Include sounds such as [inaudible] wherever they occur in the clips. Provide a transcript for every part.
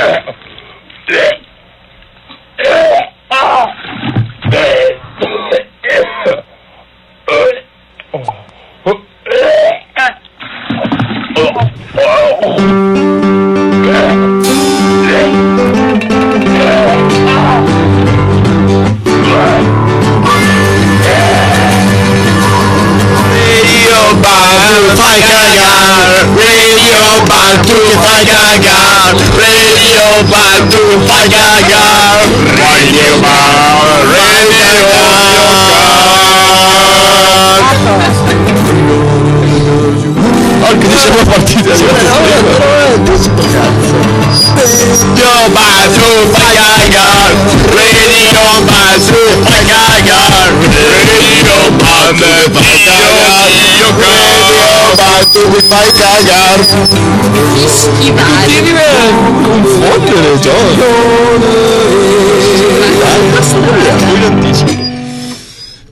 Yeah.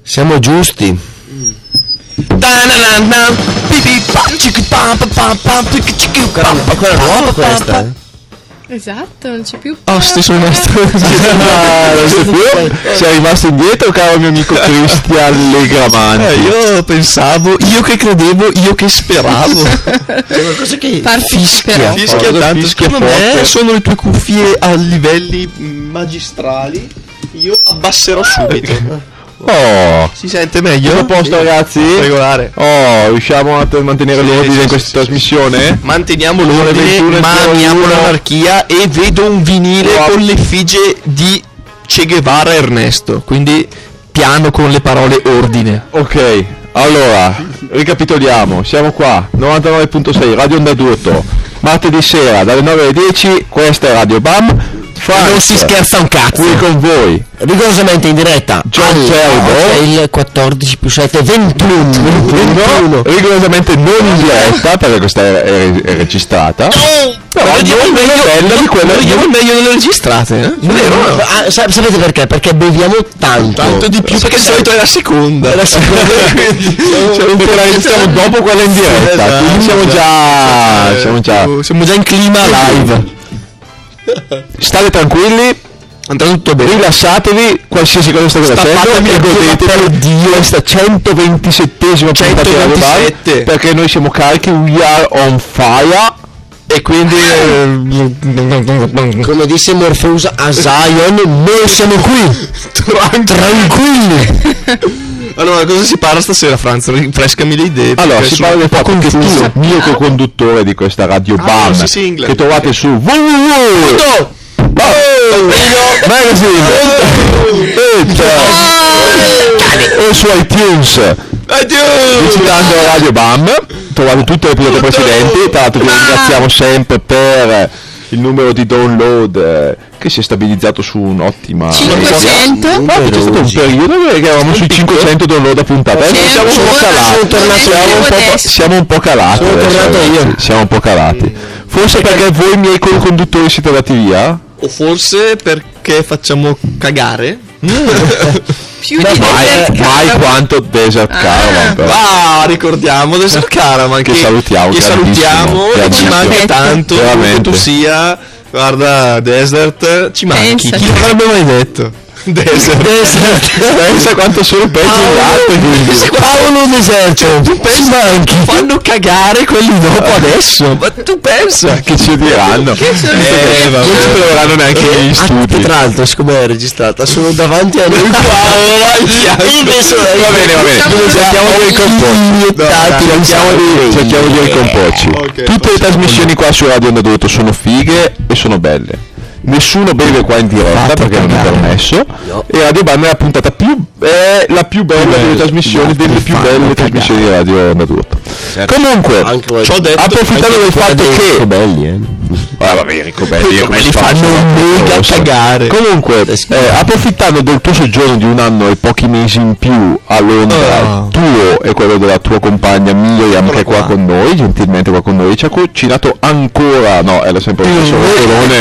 Siamo giusti. Nuova questa? eh? Esatto, non c'è più. Oh, sti sono rimasto. [laughs] Ah, non sei più? Sei rimasto indietro, caro mio amico Cristian Legramanti. Eh, io pensavo, io che credevo, io che speravo. [laughs] C'è qualcosa che Far Fischia, Fischia tanto. fischia Secondo me forte. sono le tue cuffie a livelli magistrali. Io abbasserò subito. [laughs] Oh, Si sente meglio? tutto a posto ragazzi? Regolare. Oh, riusciamo a mantenere Sì, l'ordine sì, in sì, questa sì, trasmissione? Manteniamo l'ordine, 21 ma amiamo 01. l'anarchia e vedo un vinile Wow. con l'effigie di Che Guevara Ernesto. Quindi piano con le parole ordine. Ok, allora, ricapitoliamo, siamo qua, 99.6, Radio Onda d'Urto, martedì sera dalle 9 alle 10, questa è Radio BAM, Franz, non si scherza un cazzo. qui con voi, rigorosamente in diretta John c'è il 14 più 7 21 21, rigorosamente non in diretta, perché questa è, è- è registrata, però Vediamo il non meglio, è bella di quella vediamo il meglio delle registrate, eh? Vero? Ah, sa- sapete perché? Perché beviamo tanto Tanto di più perché di solito è la seconda. la seconda. [laughs] Cioè, la registriamo dopo quella in diretta, Esatto. quindi siamo già, siamo già, Siamo già in clima live. State tranquilli, Andrà tutto bene. rilassatevi, qualsiasi cosa state facendo e godetevi di questa 127esima puntata 127. perché noi siamo carichi, we are on fire E quindi eh, come disse Morpheus a Zion noi siamo qui. Tranquilli [laughs] Allora, cosa si parla stasera, Franz? Rinfrescami le idee. Allora, si parla del fatto che tu, mio co-conduttore di questa Radio Ah, Bam, sì, che trovate su www Magazine e su iTunes. Visitando Radio Bam trovate tutte le puntate precedenti. Tra l'altro vi ringraziamo sempre per il numero di download eh, che si è stabilizzato su un'ottima 500? Infatti c'è stato un periodo che eravamo sui 500 download a puntata Sì, siamo siamo un po', adesso. siamo un po' calati Sono tornato io. siamo un po' calati forse perché voi miei co-conduttori siete andati via O forse perché facciamo cagare? [laughs] [laughs] Più Beh, di mai- Desert mai Caravan. quanto Desert Caravan però. Ah, ricordiamo Desert Caravan Che salutiamo, Che grandissimo, salutiamo, che ci grandissimo. manca tanto, Veramente. dovunque tu sia. Guarda, Desert, ci manchi. Pensa. Chi l'avrebbe mai detto? Desert. pensa quanto sono peggio gli quindi Paolo Deserto Tu pensa fanno cagare quelli dopo adesso? Ma tu pensa? che ci diranno. Eh, vabbè. non ci troveranno neanche negli Ah, studi. tra l'altro siccome è registrata sono davanti a noi. [laughs] Penso va bene va bene. cerchiamo di ricomporci cerchiamo di, ricomporci tutte le trasmissioni qua su Radio Onda sono fighe e sono belle Nessuno beve qua in diretta perché non è permesso e Radio Band è la puntata più è la più bella delle trasmissioni delle più belle trasmissioni di Radio Onda d'Urto comunque detto approfittando del fatto che belli eh Ah, vabbè, Enrico Belli, Enrico Belli come fanno mega cagare. Comunque, eh, approfittando del tuo soggiorno di un anno e pochi mesi in più a Londra, Oh. tuo e quello della tua compagna Miriam che è qua qua. con noi, gentilmente qua con noi, ci ha cucinato ancora, no, era sempre lo stesso rotolone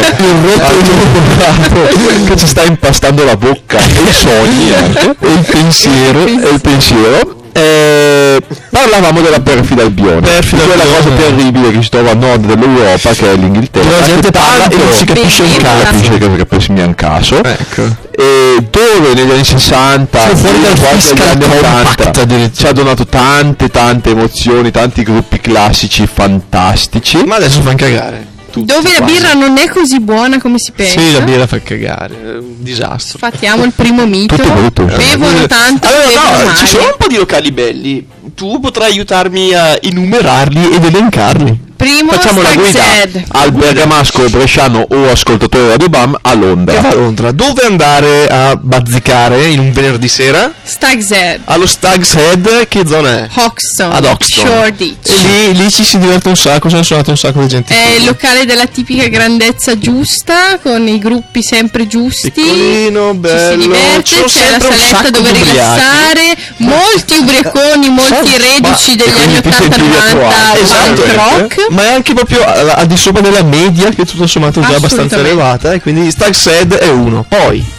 che ci sta impastando la bocca e i sogni anche, e il pensiero, e il pensiero. Eh, parlavamo della perfida Albione. Perfida quella cosa terribile che si trova a nord dell'Europa, che è l'Inghilterra. Dove la gente parla e non si capisce un cazzo. capisce che capisce un caso. Ecco. E dove negli anni 60 Sì, fuori dal quasi negli fiscal anni compact 80 addirittura. ci ha donato tante tante emozioni, tanti gruppi classici fantastici. Ma adesso fa cagare. Tutti Dove la quasi. birra non è così buona come si pensa. Sì, la birra fa cagare. È un disastro. Fattiamo il primo mito. Tutto brutto. Bevono tanto, Allora, bevono no, male. ci sono un po' di locali belli. Tu potrai aiutarmi a enumerarli ed elencarli. Primo Facciamo la guida Stag al bergamasco bresciano o ascoltatore Radio Bam a Che va a Londra. Londra. Dove andare a bazzicare in un venerdì sera? Stag Zed, Allo Stag's Head, che zona è? Hoxton, Ad Hoxton. Shoreditch. E lì, lì ci si diverte un sacco, sono andati un sacco di gente. È il locale della tipica grandezza giusta, con i gruppi sempre giusti. Piccolino, Ci bello. si diverte, ci c'è la saletta dove ubriachi. rilassare, molti ubriaconi, molti Sì, reduci ma- degli anni quindi ti sentivi a tuo 80-90 agio. Esatto, rock. ma è anche proprio al di sopra della media che tutto sommato è già abbastanza elevata e quindi Stag's Head è uno. Poi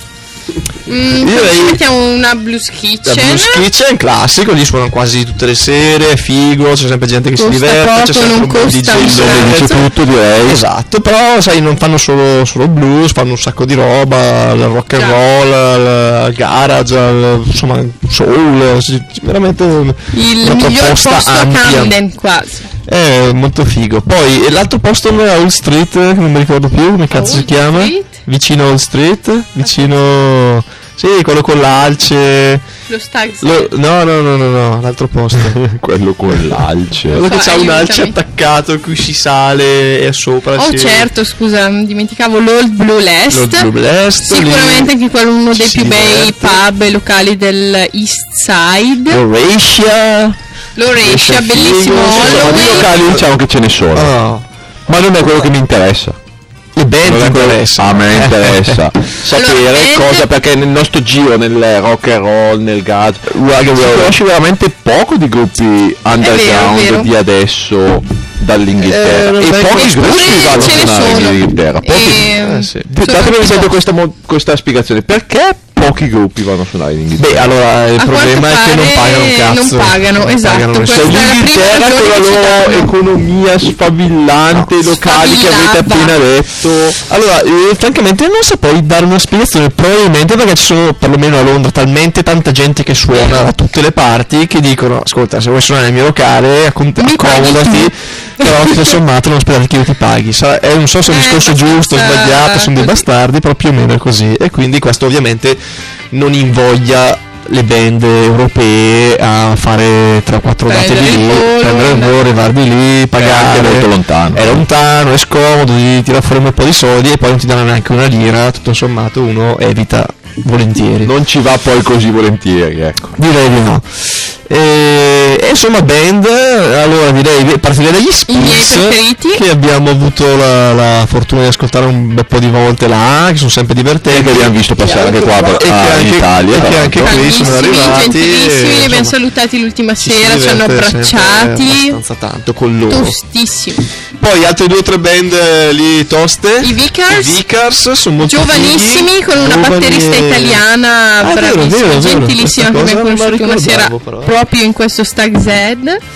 Mm, Direi- mettiamo una Blues la Kitchen. Blues Kitchen classico, lì suonano quasi tutte le sere, è figo, c'è sempre gente che si Costa diverte, poco, c'è sempre un DJ mezzo. Dice tutto direi. Esatto, però sai, non fanno solo, solo blues, fanno un sacco di roba, il rock and roll, il garage, il- insomma, soul, veramente Il una miglior proposta ampia. Camden quasi. È molto figo. Poi e l'altro posto è a Old Street, che non mi ricordo più come cazzo si Old chiama. Street? Vicino a Old Street, vicino... Sì, quello con l'alce. Lo Stag Zed. Lo- No, no, no, no, no, l'altro posto. [laughs] Quello con l'alce. Quello che So, c'ha un aiutami. alce attaccato a cui si sale e sopra Oh si... certo, scusa, dimenticavo l'Old Blue Lest. L'Old Blue Lest, Sicuramente lì anche quello uno dei si più bei pub e locali del East Side. Horatia. L'Orescia, bellissimo Insomma, di locali diciamo che ce ne sono. Oh. Ma non è quello che mi interessa. Le band Non quello- interessano. A me interessa [laughs] sapere Allora, cosa perché nel nostro giro nel rock and roll, nel jazz, si conosce veramente poco di gruppi underground vero. di adesso dall'Inghilterra Eh, e pochi gruppi vanno a suonare in Inghilterra. Pochi- E- Eh, sì. Datemi esempio questa, mo- questa spiegazione. Perché pochi gruppi vanno a suonare in Inghilterra? Beh, allora il A problema è che non pagano un cazzo. non pagano, Non esatto, pagano Se l'Inghilterra con la loro economia sfavillante, i locali che avete appena detto, Allora, eh, francamente non saprei dare una spiegazione, probabilmente perché ci sono perlomeno a Londra talmente tanta gente che suona da tutte le parti che dicono, ascolta, se vuoi suonare nel mio locale, accom- accomodati, tu." però tutto sommato non aspettare che io ti paghi. Sarà- eh, non so se è un Eh, discorso giusto o sbagliato, sono dei così. bastardi, però più o meno è così. E quindi questo ovviamente non invoglia le band europee a fare 3-4 date di lì, volo, prendere il andare- volo, arrivare di lì, pagare. molto lontano. È lontano, è scomodo, devi tirare fuori un po' di soldi e poi non ti danno neanche una lira, tutto sommato uno evita volentieri. non ci va poi così volentieri, ecco. Direi di no. E, e insomma band, allora direi partirei dagli I miei Spins preferiti. che abbiamo avuto la, la fortuna di ascoltare un bel po' di volte là, che sono sempre E divertenti. che abbiamo visto passare anche qua E che a- in anche- Italia. e che anche qui sono arrivati. gentilissimi, e, li abbiamo salutati l'ultima sera, ci hanno abbracciati. abbastanza tanto con loro. Tostissimi. Poi altre due o tre band eh, lì toste. I Vicars. I Vicars sono molto Giovanissimi fighi, con una batterista e- italiana Ah, bravissima, vero, vero. gentilissima che non conosciuto una sera però, eh. proprio in questo Stag Z.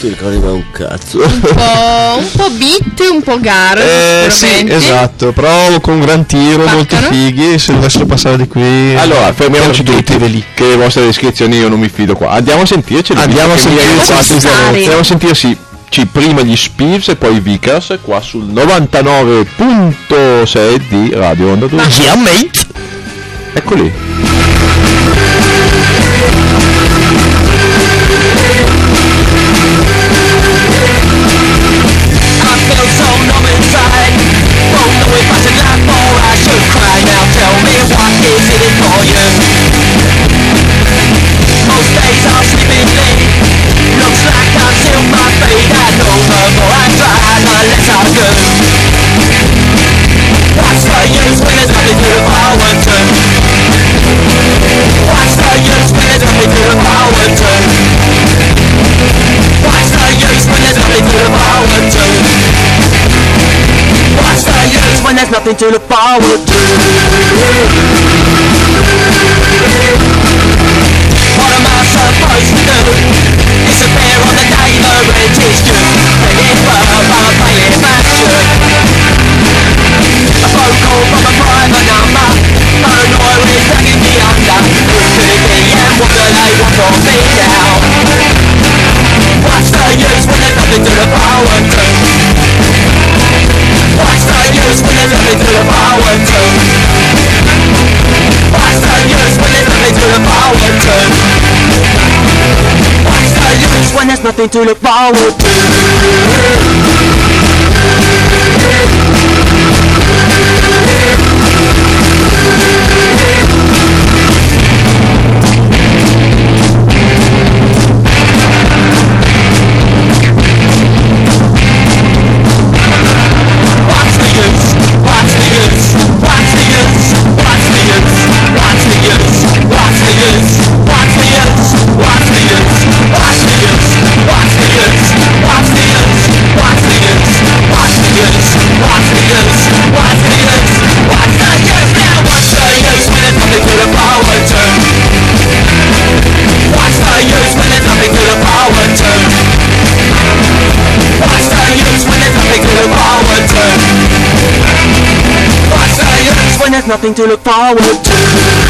Ti ricordi mai un cazzo? Un po', un po' beat, un po' gara Eh, sì, esatto, però con un gran tiro, Spaccano. molto fighi, se dovessero passare di qui... Allora, fermiamoci tutti, perdeteveli. che le vostre descrizioni io non mi fido qua. Andiamo a sentirceli. Andiamo a mi sentirci. Andiamo a sentirsi ci- prima gli Spears e poi i Vickers qua sul 99.6 di Radio Onda 2. Yeah, mate! Eccoli. into the power. nothing to look forward to. nothing to look forward to.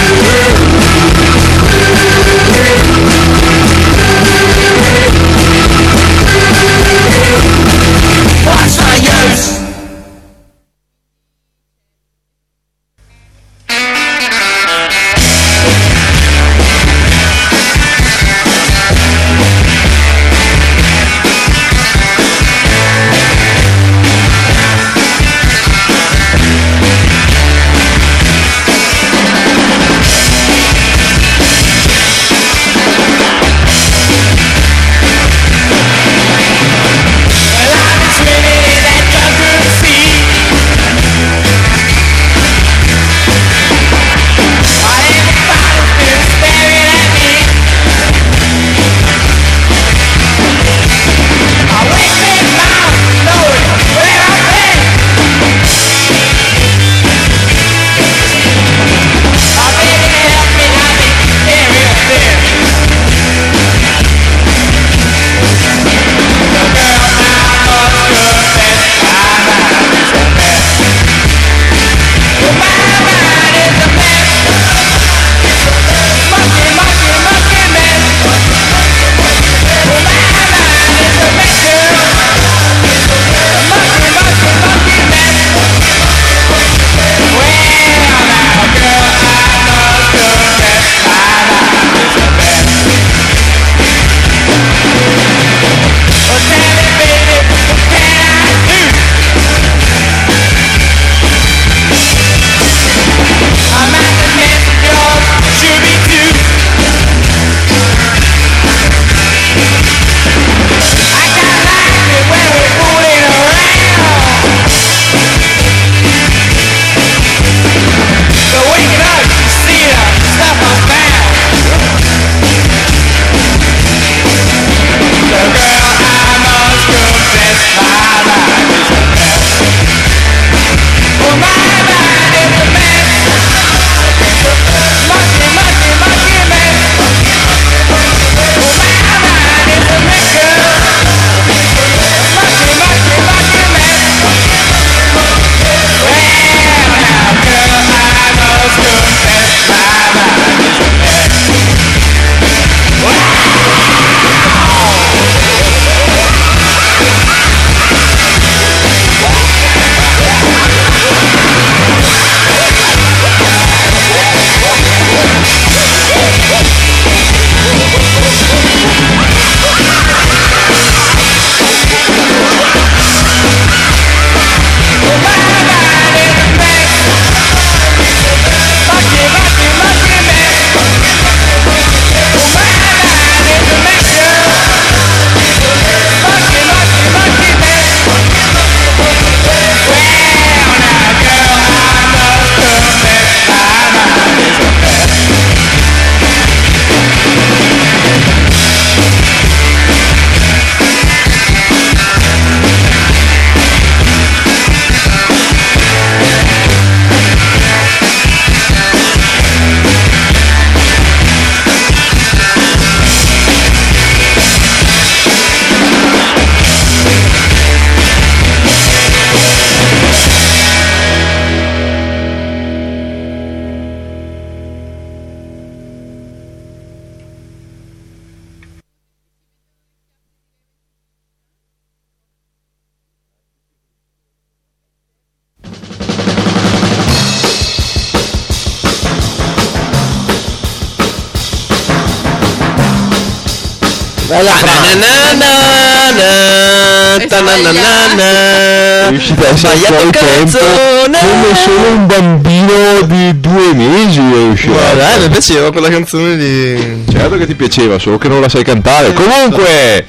Sbagliato tempo canzone. come solo un bambino di due mesi è riuscito. Guarda, eh, mi piaceva quella canzone di... Certo che ti piaceva, solo che non la sai cantare. Comunque,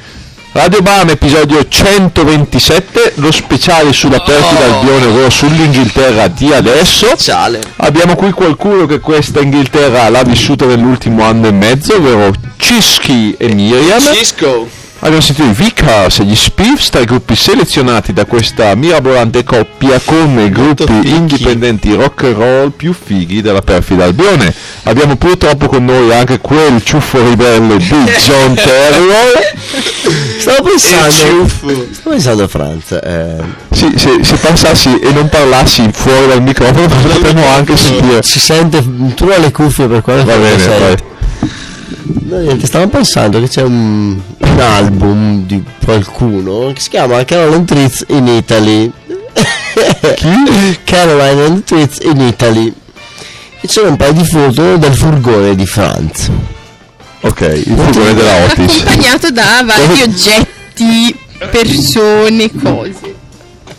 Radio Bam, episodio 127, lo speciale sulla perfida Albione, ovvero sull'Inghilterra di adesso. Ciale. Abbiamo qui qualcuno che questa Inghilterra l'ha vissuta nell'ultimo anno e mezzo, ovvero Cischi e Miriam. Cisco. Abbiamo sentito i Vickers e gli Spiffs tra i gruppi selezionati da questa mirabolante coppia come gruppi indipendenti rock and roll più fighi della perfida Albione. Abbiamo purtroppo con noi anche quel ciuffo ribelle di John [laughs] Terror. Stavo pensando. Stavo pensando a Franz. Eh, Sì, se, se passassi e non parlassi fuori dal microfono [laughs] potremmo anche sentire. si sente. Tu hai le cuffie per quello Va che bene, sei. vai. No, niente, stavo pensando che c'è un, un album di qualcuno che si chiama Caroline Tritz in Italy. Chi? [laughs] Caroline and Tritz in Italy. E c'era un paio di foto del furgone di Franz. Ok, il furgone della Otis. Accompagnato da vari [laughs] oggetti, persone, cose.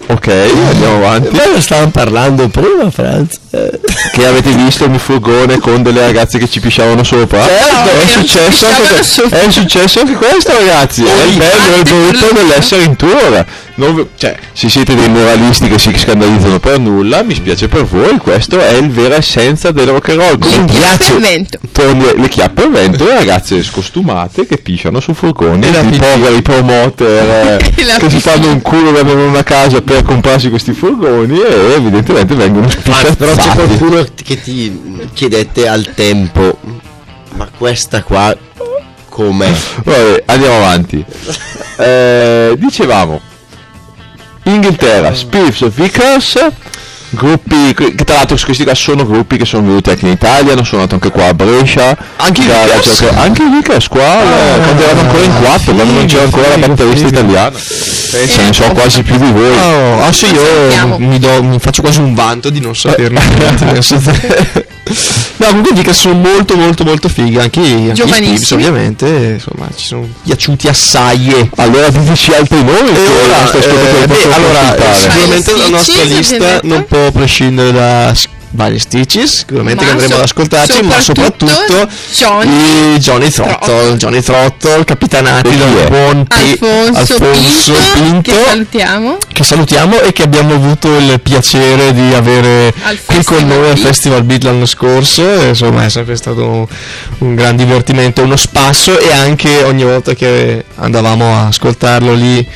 Ok, andiamo avanti. Ma ne stavamo parlando prima, Franz. Eh, Che avete visto mio furgone con delle ragazze che ci pisciavano sopra? Certo, è, successo anche, sopra. è successo anche questo ragazzi, è il bello e il brutto dell'essere in tour. Non cioè, se siete dei moralisti che si scandalizzano per nulla, mi spiace per voi, questo è il vera essenza del rock and roll. Mi piace vento. torni le chiappe al vento ragazze scostumate che pisciano su furgoni E poveri promoter [laughs] eh, che si fanno un culo da una casa per comprarsi questi furgoni e evidentemente vengono Franz, però c'è spiazzati. qualcuno che ti chiedette al tempo. Ma questa qua com'è? Vabbè, andiamo avanti. Eh, dicevamo, Inghilterra, Spiffs Vickers, gruppi, che tra l'altro questi qua sono gruppi che sono venuti anche in Italia, hanno suonato anche qua a Brescia. Anche i Vickers? gioco- Anche i Vickers qua, eh, quando erano ancora in quattro, quando non c'era ancora la batterista italiana. Pensa, ne so quasi più di voi. Oh, adesso io Sappiamo. mi, do, mi faccio quasi un vanto di non saperne. senso- [laughs] no, comunque dico che sono molto molto molto fighi, anche, i- anche i. Spips ovviamente, insomma ci sono piaciuti assai. Allora diteci altri nomi E i ora, eh, beh, allora, sicuramente la nostra lista non può prescindere da vari Stitches, sicuramente Ma che andremo so- ad ascoltarci, ma soprattutto soprattutto Johnny Johnny Throttle, Throttle. Johnny Throttle, capitanati è? buon P- Alfonso, Alfonso Pinto, Pinto, che salutiamo. che salutiamo e che abbiamo avuto il piacere di avere Al qui con noi al. Festival Beat l'anno scorso e, insomma è sempre stato un gran divertimento uno spasso e anche ogni volta che andavamo a ascoltarlo lì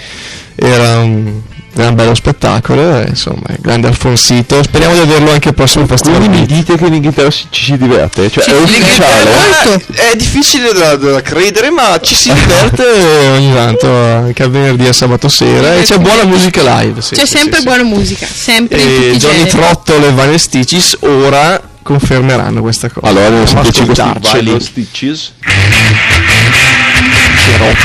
era un gran bello spettacolo e, insomma grande Alfonsito speriamo di averlo anche al prossimo Festival Quindi mi dite che in Inghilterra si- ci si diverte? Cioè Ci è ufficiale? è difficile da, da credere ma ci si [laughs] diverte ogni tanto anche a venerdì e sabato sera e c'è buona musica live sì, C'è sì, sempre sì, sì. buona musica, sempre e Johnny generi. Trotto e Van Stitches ora confermeranno questa cosa Allora a Andiamo sentirci Stitches. So down.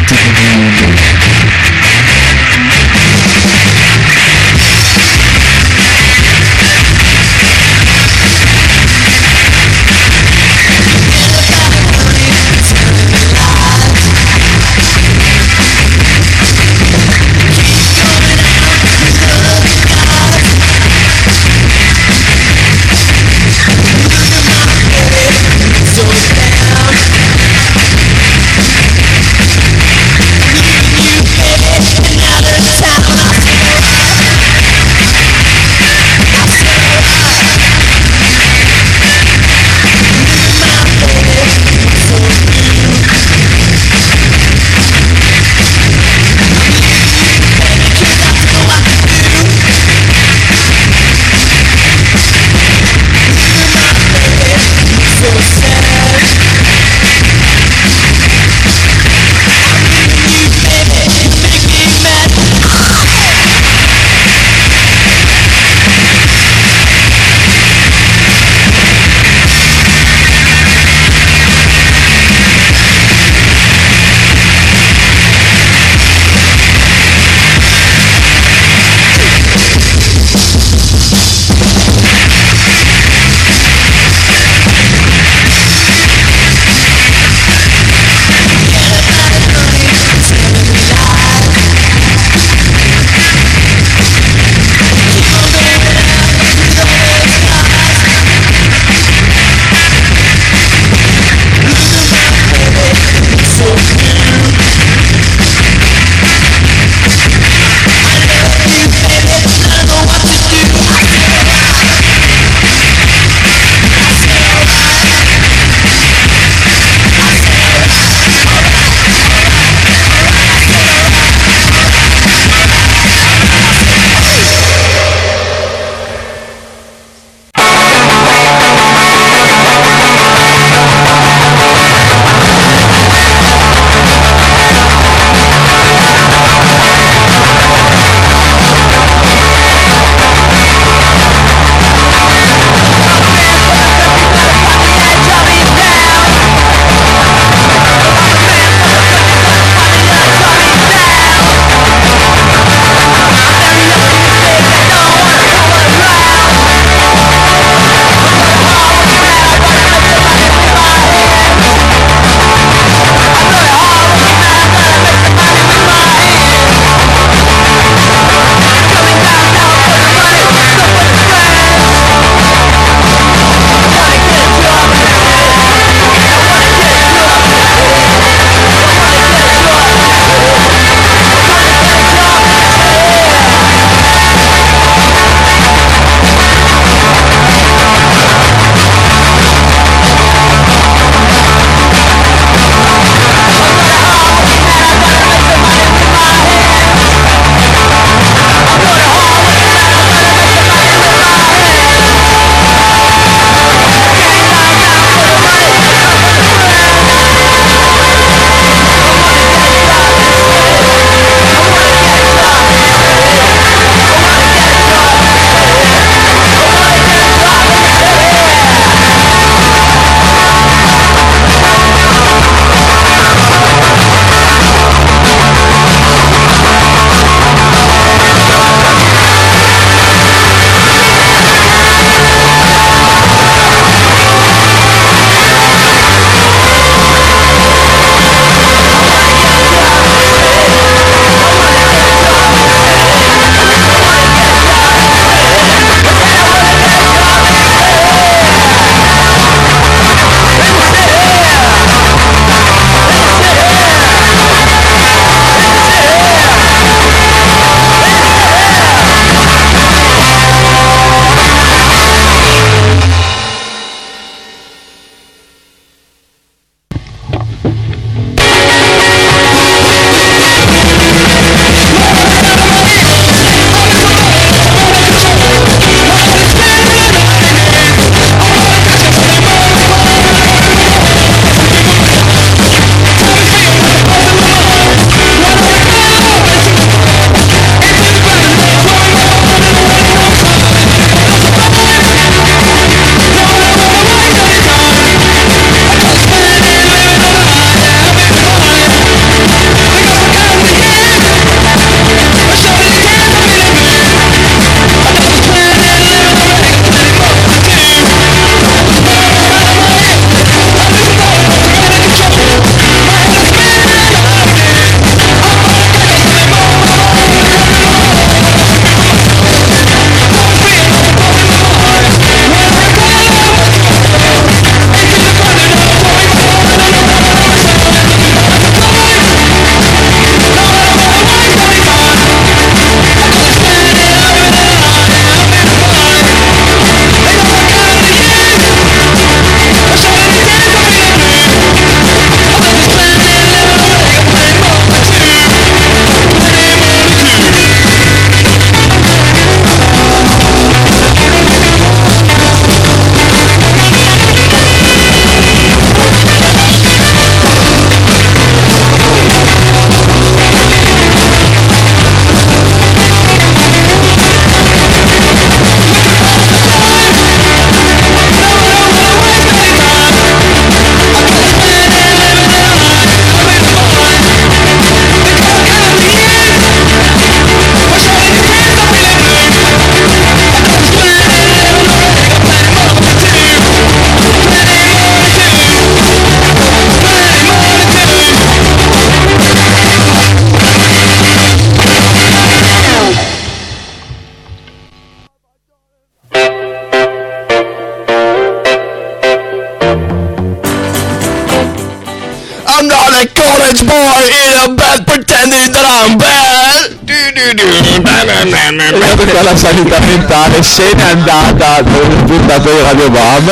E la sanità mentale se n'è andata nel puntato di Radio Bam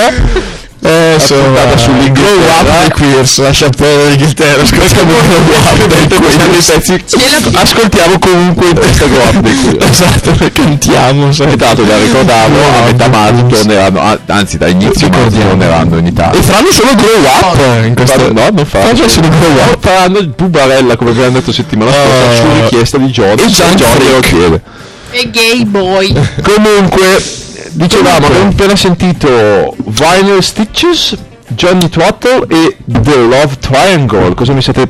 Eh, insomma, puntata sull'Inghilterra. grow up dei queers, lascia perdere l'Inghilterra, ascoltiamo grow up dei queers. ascoltiamo comunque in questa grow up dei qui Esatto, cantiamo, sai. E l'altro da ricordarlo Grow a metà Queers. torneranno a- anzi da inizio Ricordiamo. torneranno in Italia E faranno solo grow up in questo... No, non fanno Fanno solo grow up. faranno il bubarella come abbiamo detto settimana scorsa su richiesta di Johnny E John Johnny lo chiede E gay boy. [laughs] comunque dicevamo abbiamo appena sentito Vinyl Stitches Johnny Trottle e The Love Triangle cosa mi siete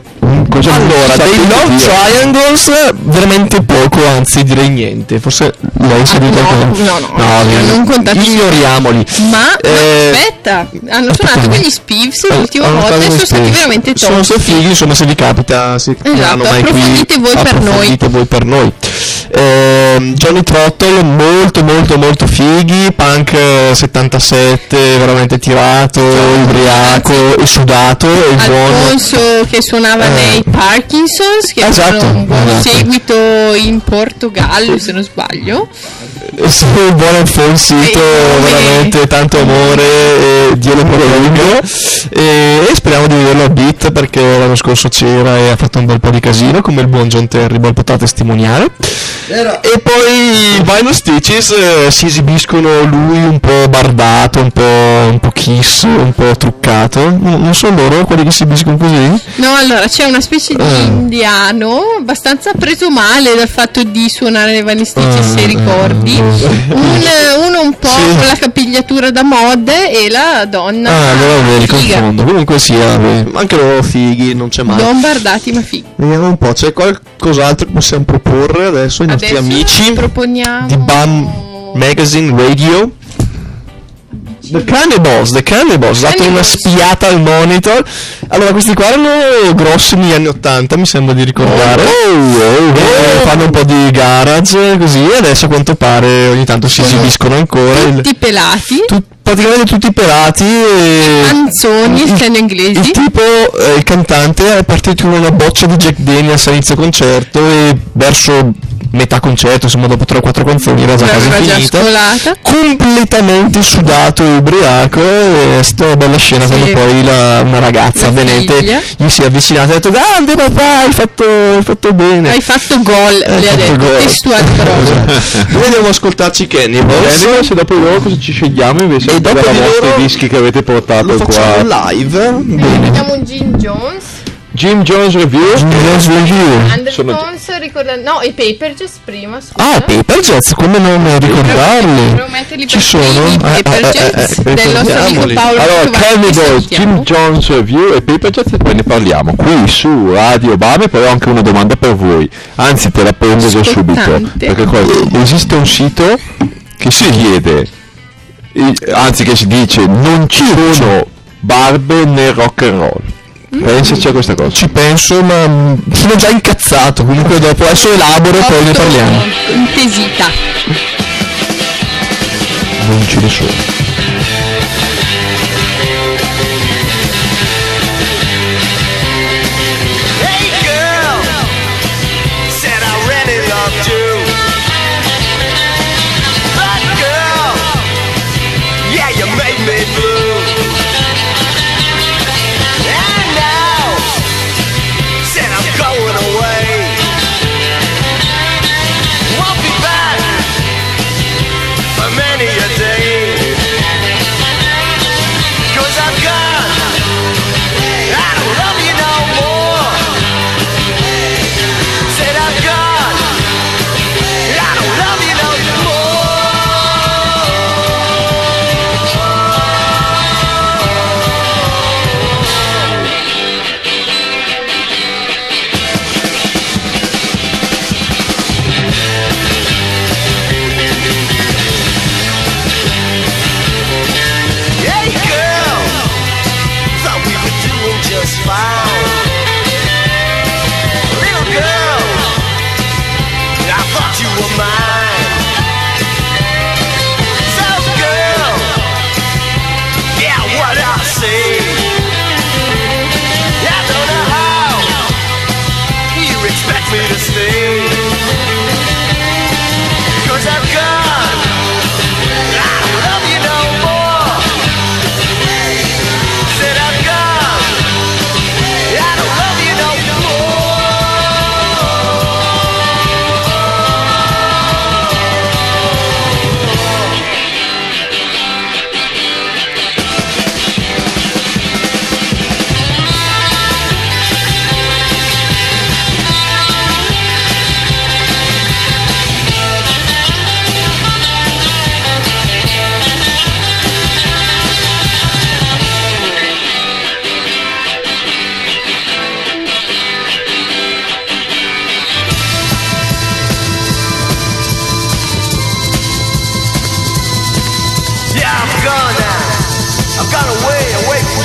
cosa Allora, dei Love dire? Triangles veramente poco, anzi direi niente. Forse lei sa Ah, no, qualcosa. no, no, vi- non contate Ignoriamoli. Ma, ma Eh, aspetta, hanno suonato aspetta. con gli Spivs l'ultima volta e sono stati veramente Sono top. stati fighi, insomma, se vi capita, se Esatto, hanno mai qui, approfondite voi per noi. approfondite voi per noi. Ehm, Johnny Trottle, molto molto molto fighi, punk eh, 77, veramente tirato, ubriaco e sudato, e il buon... Alfonso che suonava Eh. nei Parkinsons, che Esatto, un buon esatto. seguito in Portogallo, se non sbaglio. Sì, il buon Alfonsito, E come- veramente tanto amore e Dio lo prolunga e, e speriamo di vederlo a Beat perché l'anno scorso c'era e ha fatto un bel po' di casino come il buon John Terrible potrà testimoniare e poi i Vinyl Stitches eh, si esibiscono lui un po' bardato, un po', un po' kiss, un po' truccato non, non sono loro quelli che si esibiscono così? No, allora c'è una specie di Eh. indiano abbastanza preso male dal fatto di suonare le vanistici, se Eh, ricordi. Un, uno un po' Sì. con la capigliatura da mod e la donna. Ah, allora ve li confondo comunque sia, eh, anche loro fighi, non c'è male Bombardati ma fighi. Vediamo un po', c'è qualcos'altro che possiamo proporre adesso nostri Adesso amici proponiamo di BAM Magazine Radio? The Cannibals, The Cannibals, ho dato una spiata al monitor. Allora, questi qua erano grossi negli anni 80, mi sembra di ricordare. Eh, fanno un po' di garage, così, e adesso a quanto pare ogni tanto si esibiscono ancora. Il- tutti pelati, tu- praticamente tutti pelati e... canzoni, il- essendo inglesi. Il tipo, eh, il cantante, è partito con una boccia di Jack Daniels a inizio concerto e verso metà concerto, insomma dopo 3-4 canzoni era già quasi finita. scolata. Completamente sudato e ubriaco e è stata una bella scena Sì. quando poi la- una ragazza La avvenente figlia. gli si è avvicinata e ha detto grande papà hai fatto, hai fatto bene Hai fatto gol, le ha fatto detto, gol. testuali parole. [laughs] noi andiamo ad ascoltarci Bene, se dopo loro cosa ci scegliamo invece E dopo di loro dischi che avete portato lo qua live bene Vediamo un Jim Jones. Jim Jones Review Jazz Review Sono- ricordando. No, i Paper Jazz prima, scusa. ah Paper Jazz come non ricordarli ci sono Eh, Paper eh, eh, eh, del nostro amico. Paolo allora salutiamo. Jim Jones Review e Paper Jazz e poi ne parliamo qui su Radio Bame poi ho anche una domanda per voi anzi te la prendo già subito perché qua esiste un sito che si chiede i- anzi che si dice non ci sono barbe nel rock and roll. Pensaci a questa cosa. Ci penso ma mm, sono già incazzato. Comunque dopo adesso elaboro e poi ne parliamo. Intesita. non ce ne sono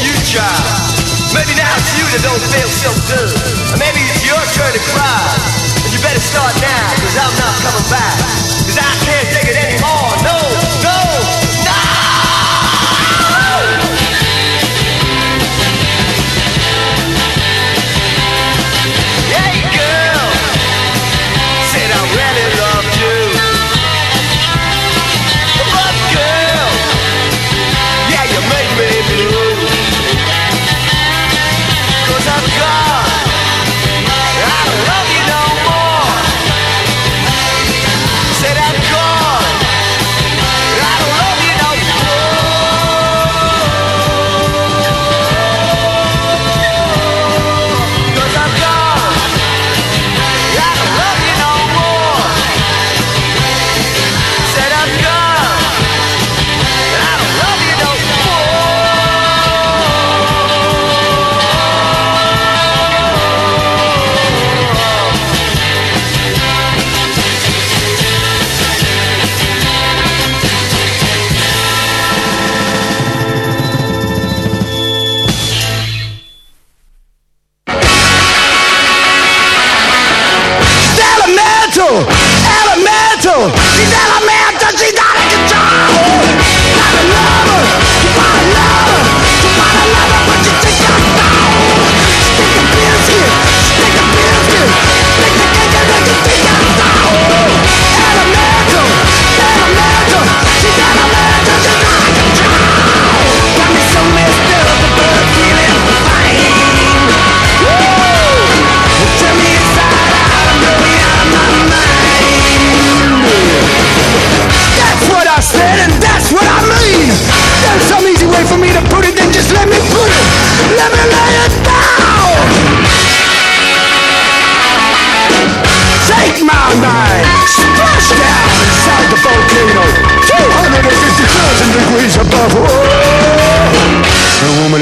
you try. Maybe now it's you that don't feel so good. Or maybe it's your turn to cry. And you better start now, cause I'm not coming back. Cause I can't take it anymore.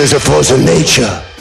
is a force of nature.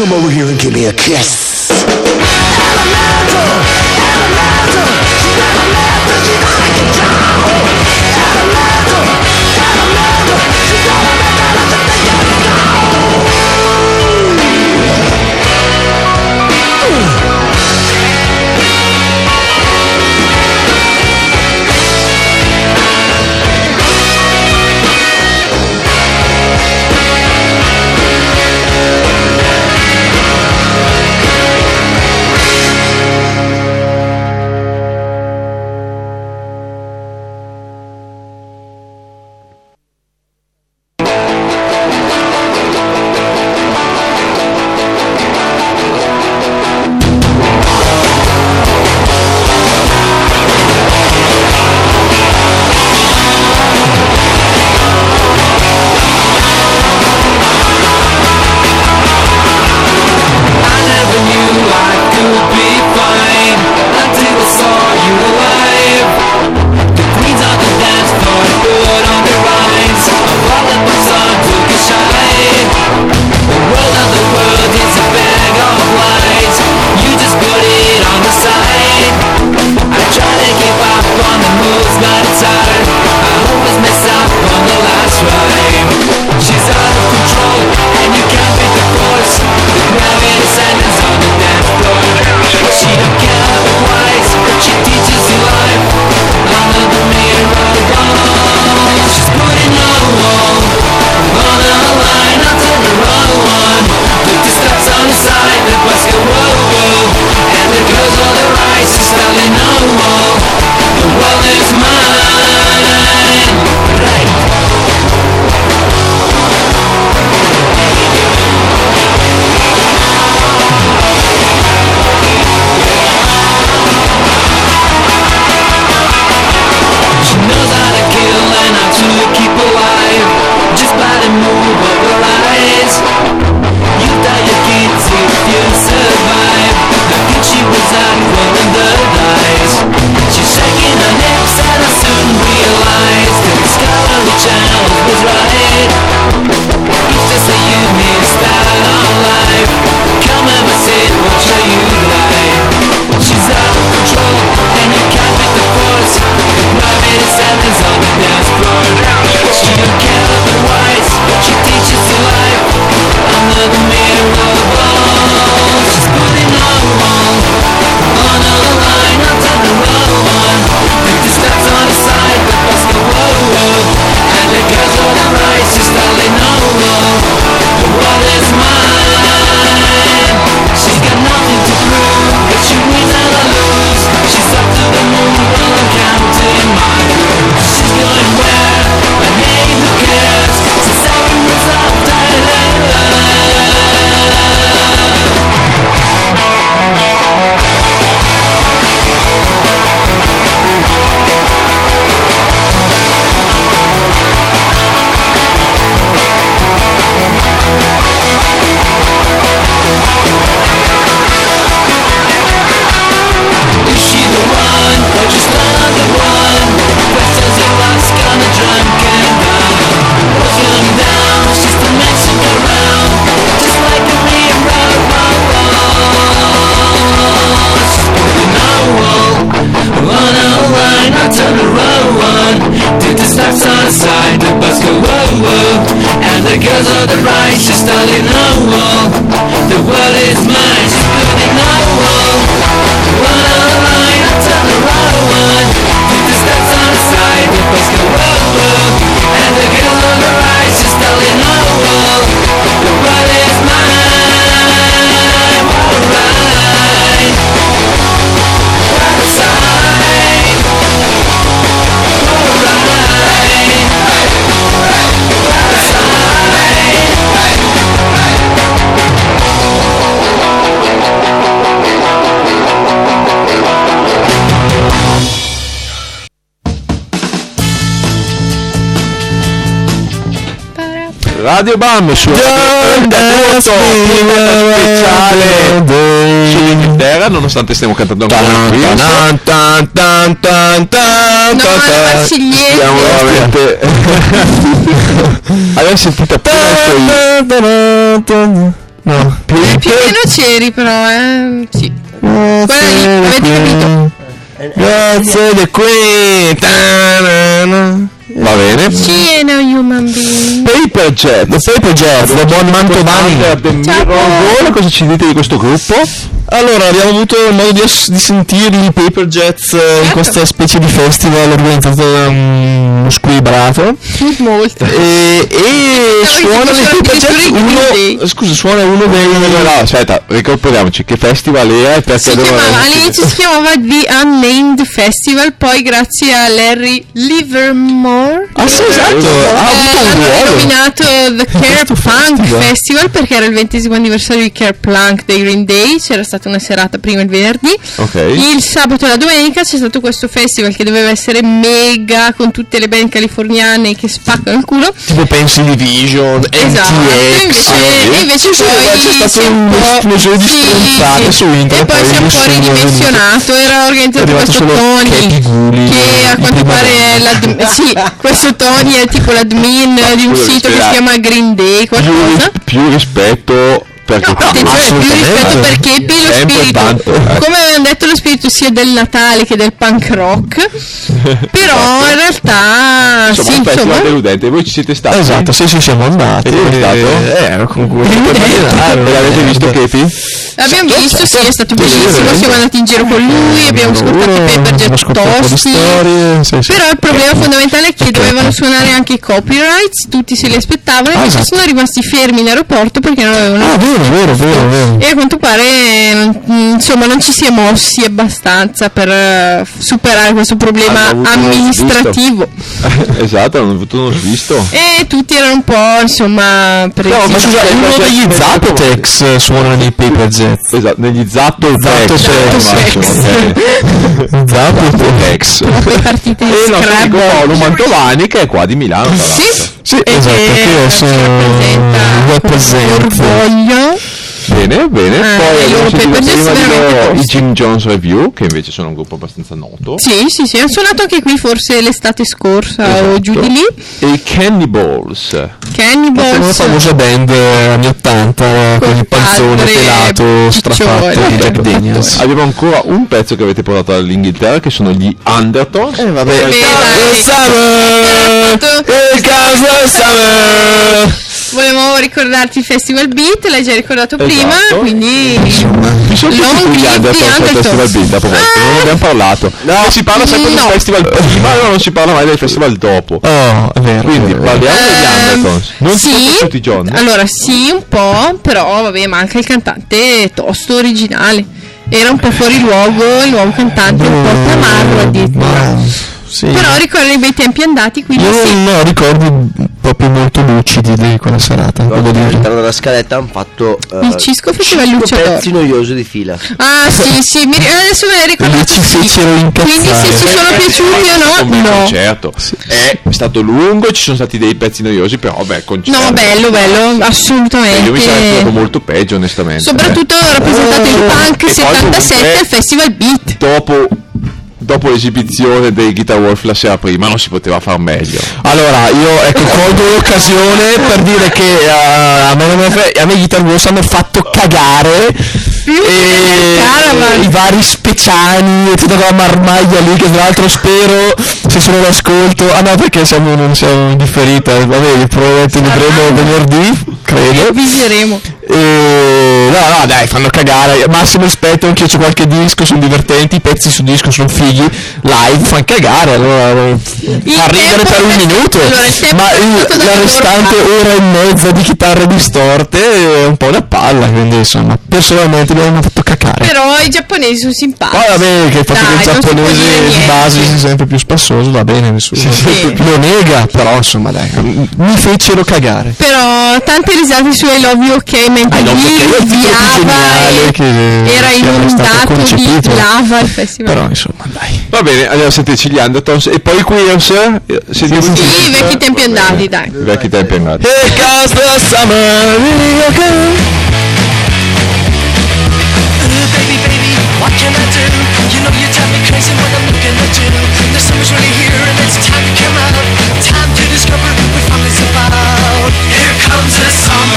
Come over here and give me a kiss. Radio Bam su Radio speciale sull'Inghilterra, nonostante stiamo cantando ancora qui. Tan, tan, tan, tan, tan, No, tan, la tan. Marsigliese. Siamo veramente [laughs] Abbiamo sentito appena No. Più o meno c'eri però, eh. Sì. Avete capito? Grazie di qui. Va bene. She ain't a human. Paper Jet. Paper Jet, The Bon Mantovani. The Mirror Ball, cosa ci dite di questo gruppo? Allora, abbiamo avuto modo di, ass- di sentirli i Paper Jets eh, in questa specie di festival organizzato da um, uno squilibrato. Molto. E, e suona i Paper Jets uno. Scusa, suona uno dei. No, no, aspetta, ricordiamoci che festival era e perché chiamava, all'inizio si chiamava The Unnamed Festival, poi grazie a Larry Livermore Ah, sì, esatto. Ha eh, avuto un hanno ruolo. nominato The Care Punk festival. Festival. perché era il ventesimo anniversario di Care Punk dei Green Day, c'era stata una serata prima il venerdì. Ok. Il sabato e la domenica c'è stato questo festival che doveva essere mega con tutte le band californiane che spaccano il culo. Tipo Pencil Division, Esatto, NTX. invece, e invece Sì, poi c'è stato un po' di stronzate sì. su internet, e poi poi si è un po' ridimensionato era organizzato questo Tony Gulli, che a i quanto pare l'admin- sì, questo Tony è tipo l'admin di un sito che si chiama Green Day più, qualcosa più rispetto perché No, attenzione, più rispetto perché più lo Sempre spirito, tanto, eh. come avevamo detto, lo spirito sia del Natale che del punk rock, [laughs] però in realtà insomma sì, un festival insomma, deludente voi ci siete stati Esatto, sì, sì, siamo andati. E è stato? Eh, ero con cui. e l'avete visto Kepi? Abbiamo visto, sì, è stato bellissimo, siamo andati in giro con lui, abbiamo ascoltato po' di tosti. Però il problema fondamentale è che dovevano suonare anche i copyrights, tutti se li aspettavano e Ah, invece esatto. sono rimasti fermi in aeroporto perché non avevano Ah, vero, vero, vero, vero. e a quanto pare mm, insomma non ci si è mossi abbastanza per eh, superare questo problema amministrativo [laughs] esatto hanno avuto uno svisto e tutti erano un po' insomma presi No, ma scusa, uno degli Zapotex eh, suona nei Paper Jets. esatto negli Zatto Zatto Tex, Tex. Massimo, ok. Zapotex. troppe partite di e Paolo Scrabble Mantovani che è qua di Milano sì Sì, esatto, che sono rappresenta con rappresento. orgoglio Bene, bene. Eh, Poi loro prima loro i. Jim Jones Review, che invece sono un gruppo abbastanza noto. sì sì sì hanno suonato anche qui forse l'estate scorsa o Esatto. giù di lì E i Cannibals. Cannibals Una famosa band anni 80 eh, con il panzone pelato strafatto di Jack Daniels. Abbiamo ancora un pezzo che avete portato dall'Inghilterra, che sono gli Undertones. Eh vabbè, Beh, dai. Summer, il caso Summer. Volevamo ricordarti il Festival Beat, l'hai già ricordato Esatto. prima, quindi Mi sono the al Festival. Beat, a proposito, non ne abbiamo parlato. si parla sempre no. del festival prima, ma non si parla mai del festival dopo. Oh, è vero. Quindi parliamo degli Ehm, Undertones. Non sì, sono piaciuti John. Allora sì, un po', però vabbè, manca il cantante tosto originale. Era un po' fuori luogo, il nuovo cantante un po' tamarro addirittura. Sì. Però ricordo i bei tempi andati, quindi Io sì. ho ricordi proprio molto lucidi di quella serata, devo dire. All'interno della scaletta hanno fatto eh, Il Cisco faceva il luciatore. pezzi noiosi di fila. Ah sì, [laughs] sì, mi, adesso me l'hai ricordato. Lì ci sì. fecero incazzare. Quindi se ci sono piaciuti o no, no. concerto. È stato lungo, ci sono stati dei pezzi noiosi, però vabbè, concerto. No, bello, bello, assolutamente. Io mi sarei trovato molto peggio, onestamente. Soprattutto rappresentato il punk E poi 77 comunque- al Festival Beat. dopo, dopo l'esibizione dei Guitar Wolf la sera prima non si poteva far meglio. Allora, io ecco, colgo l'occasione per dire che eh, a me, a me Guitar Wars hanno fatto cagare e Caravan. i vari speciani e tutta quella marmaglia lì che tra l'altro spero se sono l'ascolto ah no perché siamo, non siamo in differita vabbè probabilmente vedremo venerdì credo Viseremo. E no no dai fanno cagare. Massimo rispetto anche io c'ho qualche disco sono divertenti i pezzi su disco sono fighi. Live fanno cagare allora fa ridere per un minuto. ma il- la restante ora e mezza di chitarre distorte è un po' una palla quindi insomma personalmente mi hanno fatto cacare. Però i giapponesi sono simpatici. poi vabbè che il fatto Dai, che il giapponese di base sia sempre più spassoso va bene nessuno sì. [laughs] lo nega però insomma dai mi fecero cagare. Però tante risate su I Love You Ok praticamente Ah, no, sviava che era stato inondato di lava il festival. Però insomma, dai. Va bene, andiamo a sentirci gli Undertones e poi Queers. eh, Sì, i vecchi tempi andati, dai. I vecchi tempi andati. Here comes the summer, really okay. baby, baby, what can I do? You know you drive me crazy when I'm looking at you. The summer's really here and it's time to come out. Time to discover what fun is about. Here comes the summer.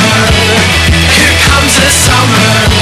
This summer.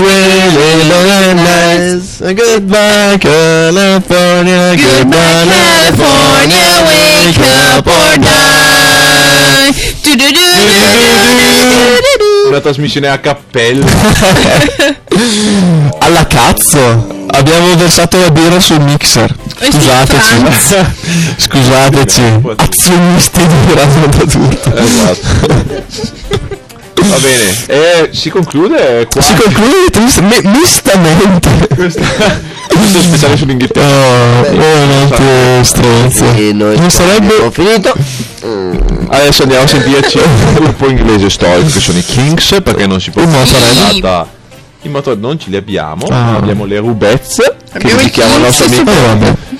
really nice. Goodbye, California. Goodbye, California. Wake up or die. Una trasmissione a cappello. [laughs] Alla cazzo. Abbiamo versato la birra sul mixer. Eh Scusateci. [laughs] Scusateci. Azionisti di Radio Tutto. Esatto. [laughs] Va bene, e si conclude qua. Si conclude triste- mi- mistamente. questa, punto speciale sull'Inghilterra. Oh, veramente stronzo. E noi Non sarebbe abbiamo finito. Adesso andiamo a sentirci [laughs] un gruppo inglese storico che sono i Kings perché non si può fare nada. I motori non ce li abbiamo, Ah. abbiamo le Rubez che Abbiamo i dedichiamo al nostro amico.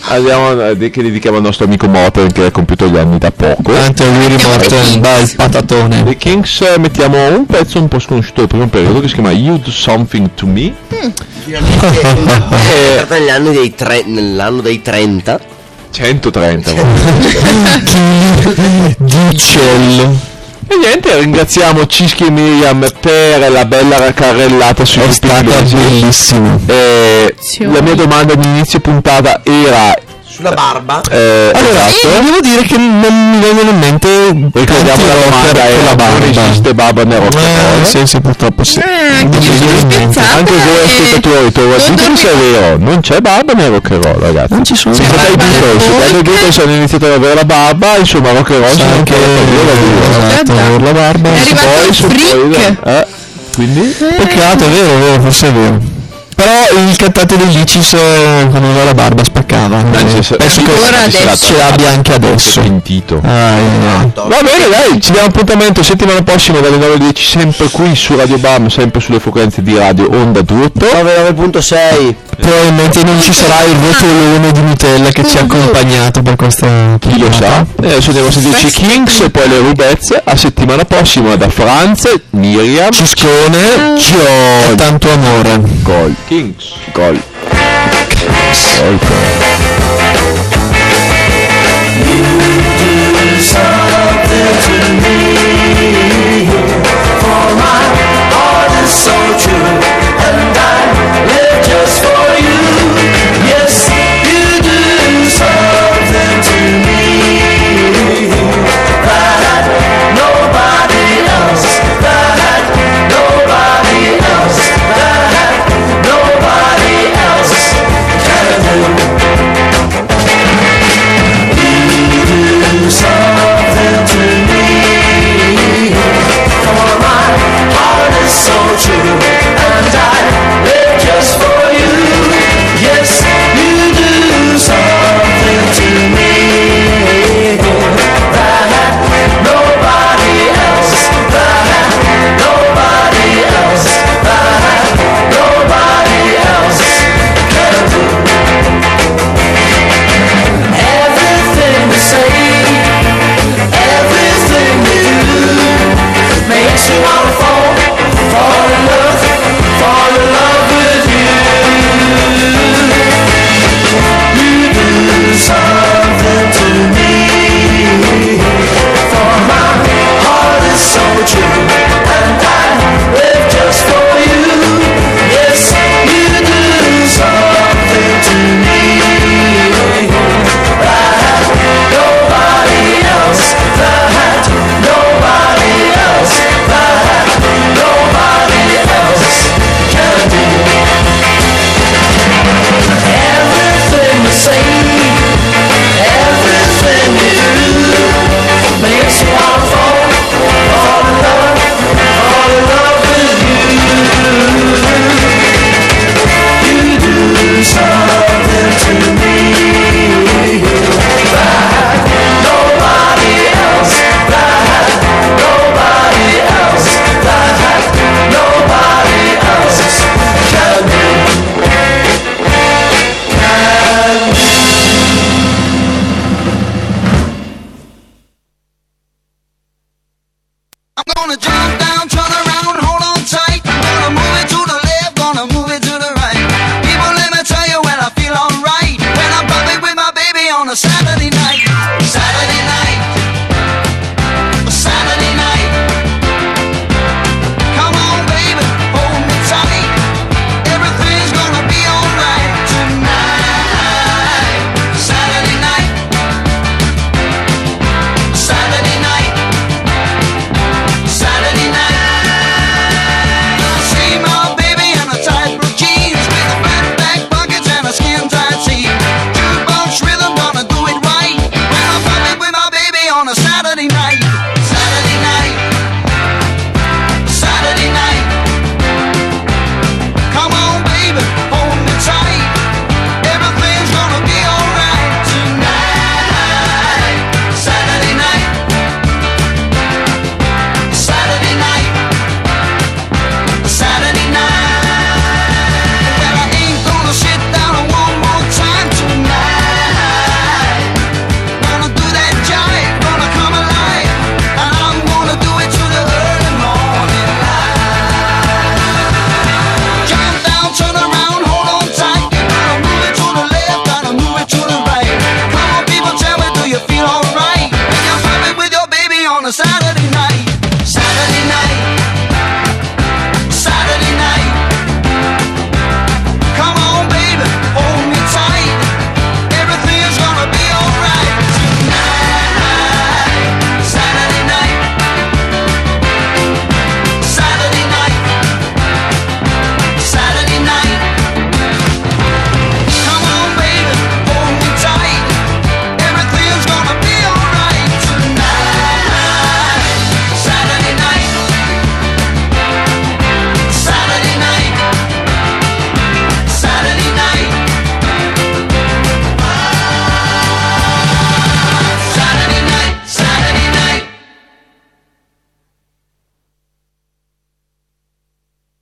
Eh. Andiamo, eh, che dedichiamo al nostro amico Motor che ha compiuto gli anni da poco. Anche Willy Morton, bel patatone. Dei Kings eh, mettiamo un pezzo un po' sconosciuto del primo periodo che si chiama You Do Something To Me Eh, negli anni dei tre- nell'anno dei 30 130 [laughs] Di uccello. E niente, ringraziamo Cischi e Miriam per la bella carrellata sui È stata bellissima. Eh, la mia domanda di inizio puntata era sulla barba eh, Allora, esatto. io devo dire che non mi vengono in mente ricordiamo la domanda era la non barba. esiste barba nero Eh, sì, sì, purtroppo sì. Eh, anche Non io sono voi e- ascoltatori non ditemi se è vero non c'è barba nel rock and roll ragazzi Non ci sono dai nel Beatles quando i Beatles hanno iniziato ad avere la barba insomma rock and roll C'è anche esatto, la barba. È arrivato il freak. eh, quindi Peccato, è vero, è vero, forse è vero. Però il cantante degli Icis eh, quando aveva la barba spaccava. Anzi, Eh, penso che ce l'abbia anche adesso. pentito Ah, eh, eh. Va bene dai, ci diamo appuntamento settimana prossima dalle 9 alle 10 sempre qui su Radio Bam, sempre sulle frequenze di Radio Onda d'Urto. 99.6 Probabilmente non ci sarà il rotolone di Nutella che ci ha accompagnato per questa Chi lo sa? E adesso andiamo a sentirci Kings e poi le Rubezze. A settimana prossima da Franz, Miriam, Ciscone, e tanto amore. Gol. Kings. Gol. Gol. so